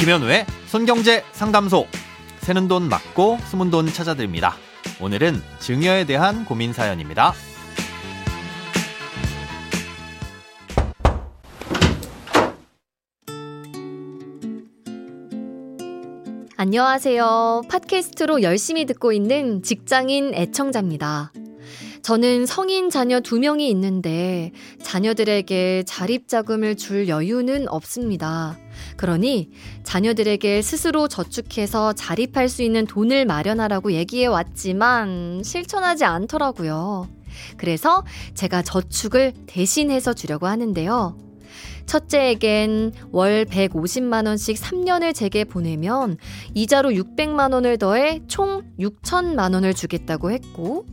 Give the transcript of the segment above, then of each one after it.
김현우의 손경제 상담소. 새는 돈 맞고 숨은 돈 찾아드립니다. 오늘은 증여에 대한 고민 사연입니다. 안녕하세요. 팟캐스트로 열심히 듣고 있는 직장인 애청자입니다. 저는 성인 자녀 두 명이 있는데 자녀들에게 자립자금을 줄 여유는 없습니다. 그러니 자녀들에게 스스로 저축해서 자립할 수 있는 돈을 마련하라고 얘기해 왔지만 실천하지 않더라고요. 그래서 제가 저축을 대신해서 주려고 하는데요. 첫째에겐 월 150만원씩 3년을 제게 보내면 이자로 600만원을 더해 총 6천만원을 주겠다고 했고,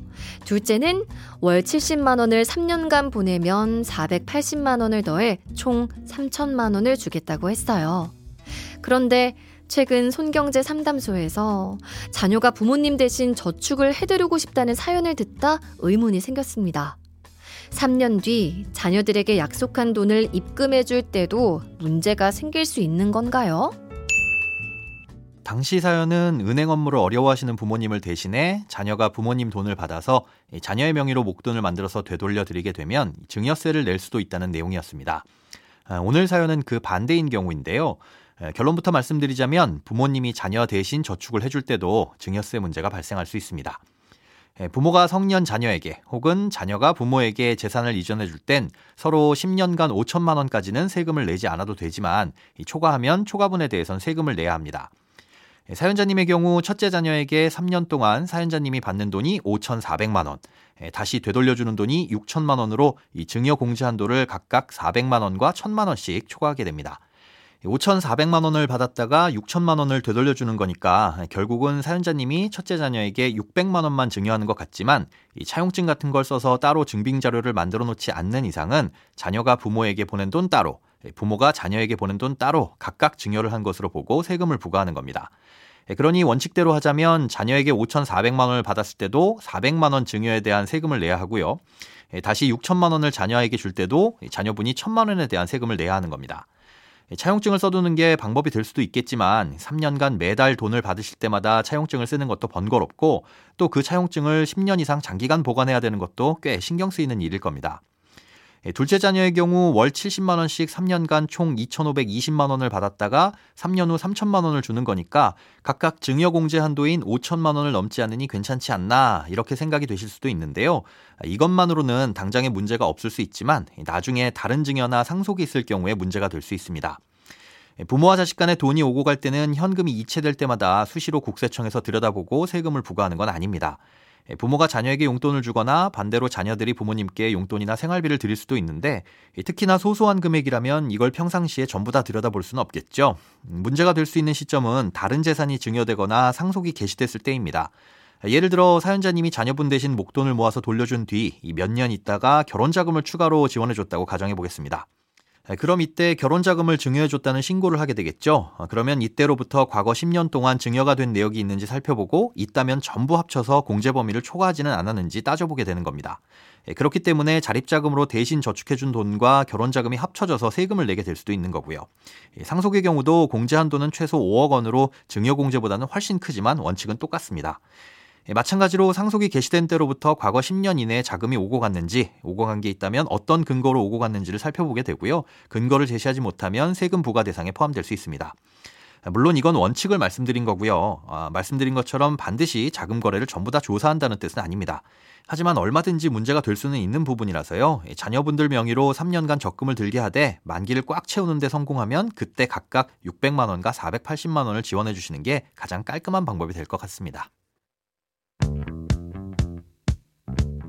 둘째는 월 70만원을 3년간 보내면 480만원을 더해 총 3천만원을 주겠다고 했어요. 그런데 최근 손경제 상담소에서 자녀가 부모님 대신 저축을 해드리고 싶다는 사연을 듣다 의문이 생겼습니다. 3년 뒤 자녀들에게 약속한 돈을 입금해 줄 때도 문제가 생길 수 있는 건가요? 당시 사연은 은행 업무를 어려워하시는 부모님을 대신해 자녀가 부모님 돈을 받아서 자녀의 명의로 목돈을 만들어서 되돌려 드리게 되면 증여세를 낼 수도 있다는 내용이었습니다. 아, 오늘 사연은 그 반대인 경우인데요. 결론부터 말씀드리자면 부모님이 자녀 대신 저축을 해줄 때도 증여세 문제가 발생할 수 있습니다. 부모가 성년 자녀에게 혹은 자녀가 부모에게 재산을 이전해 줄 땐 서로 10년간 5천만 원까지는 세금을 내지 않아도 되지만 초과하면 초과분에 대해선 세금을 내야 합니다. 사연자님의 경우 첫째 자녀에게 3년 동안 사연자님이 받는 돈이 5,400만 원, 다시 되돌려주는 돈이 6천만 원으로 이 증여 공제 한도를 각각 400만 원과 1천만 원씩 초과하게 됩니다. 5,400만 원을 받았다가 6천만 원을 되돌려주는 거니까 결국은 사연자님이 첫째 자녀에게 600만 원만 증여하는 것 같지만 이 차용증 같은 걸 써서 따로 증빙 자료를 만들어 놓지 않는 이상은 자녀가 부모에게 보낸 돈 따로, 부모가 자녀에게 보낸 돈 따로 각각 증여를 한 것으로 보고 세금을 부과하는 겁니다. 그러니 원칙대로 하자면 자녀에게 5,400만 원을 받았을 때도 400만 원 증여에 대한 세금을 내야 하고요. 다시 6천만 원을 자녀에게 줄 때도 자녀분이 1천만 원에 대한 세금을 내야 하는 겁니다. 차용증을 써두는 게 방법이 될 수도 있겠지만 3년간 매달 돈을 받으실 때마다 차용증을 쓰는 것도 번거롭고 또 그 차용증을 10년 이상 장기간 보관해야 되는 것도 꽤 신경 쓰이는 일일 겁니다. 예, 둘째 자녀의 경우 월 70만 원씩 3년간 총 2,520만 원을 받았다가 3년 후 3천만 원을 주는 거니까 각각 증여 공제 한도인 5천만 원을 넘지 않으니 괜찮지 않나 이렇게 생각이 되실 수도 있는데요. 이것만으로는 당장에 문제가 없을 수 있지만 나중에 다른 증여나 상속이 있을 경우에 문제가 될 수 있습니다. 예, 부모와 자식 간에 돈이 오고 갈 때는 현금이 이체될 때마다 수시로 국세청에서 들여다보고 세금을 부과하는 건 아닙니다. 예, 부모가 자녀에게 용돈을 주거나 반대로 자녀들이 부모님께 용돈이나 생활비를 드릴 수도 있는데 예, 특히나 소소한 금액이라면 이걸 평상시에 전부 다 들여다볼 수는 없겠죠. 음, 문제가 될 수 있는 시점은 다른 재산이 증여되거나 상속이 개시됐을 때입니다. 예를 들어 사연자님이 자녀분 대신 목돈을 모아서 돌려준 뒤 몇 년 있다가 결혼 자금을 추가로 지원해 줬다고 가정해 보겠습니다. 네, 그럼 이때 결혼 자금을 증여해줬다는 신고를 하게 되겠죠. 어, 그러면 이때로부터 과거 10년 동안 증여가 된 내역이 있는지 살펴보고 있다면 전부 합쳐서 공제 범위를 초과하지는 않았는지 따져보게 되는 겁니다. 예, 그렇기 때문에 자립자금으로 대신 저축해준 돈과 결혼 자금이 합쳐져서 세금을 내게 될 수도 있는 거고요. 상속의 경우도 공제 한도는 최소 5억 원으로 증여 공제보다는 훨씬 크지만 원칙은 똑같습니다. 예, 마찬가지로 상속이 개시된 때로부터 과거 10년 이내에 자금이 오고 갔는지, 오고 간 게 있다면 어떤 근거로 오고 갔는지를 살펴보게 되고요. 근거를 제시하지 못하면 세금 부과 대상에 포함될 수 있습니다. 물론 이건 원칙을 말씀드린 거고요. 아, 말씀드린 것처럼 반드시 자금 거래를 전부 다 조사한다는 뜻은 아닙니다. 하지만 얼마든지 문제가 될 수는 있는 부분이라서요. 예, 자녀분들 명의로 3년간 적금을 들게 하되 만기를 꽉 채우는데 성공하면 그때 각각 600만 원과 480만 원을 지원해 주시는 게 가장 깔끔한 방법이 될 것 같습니다.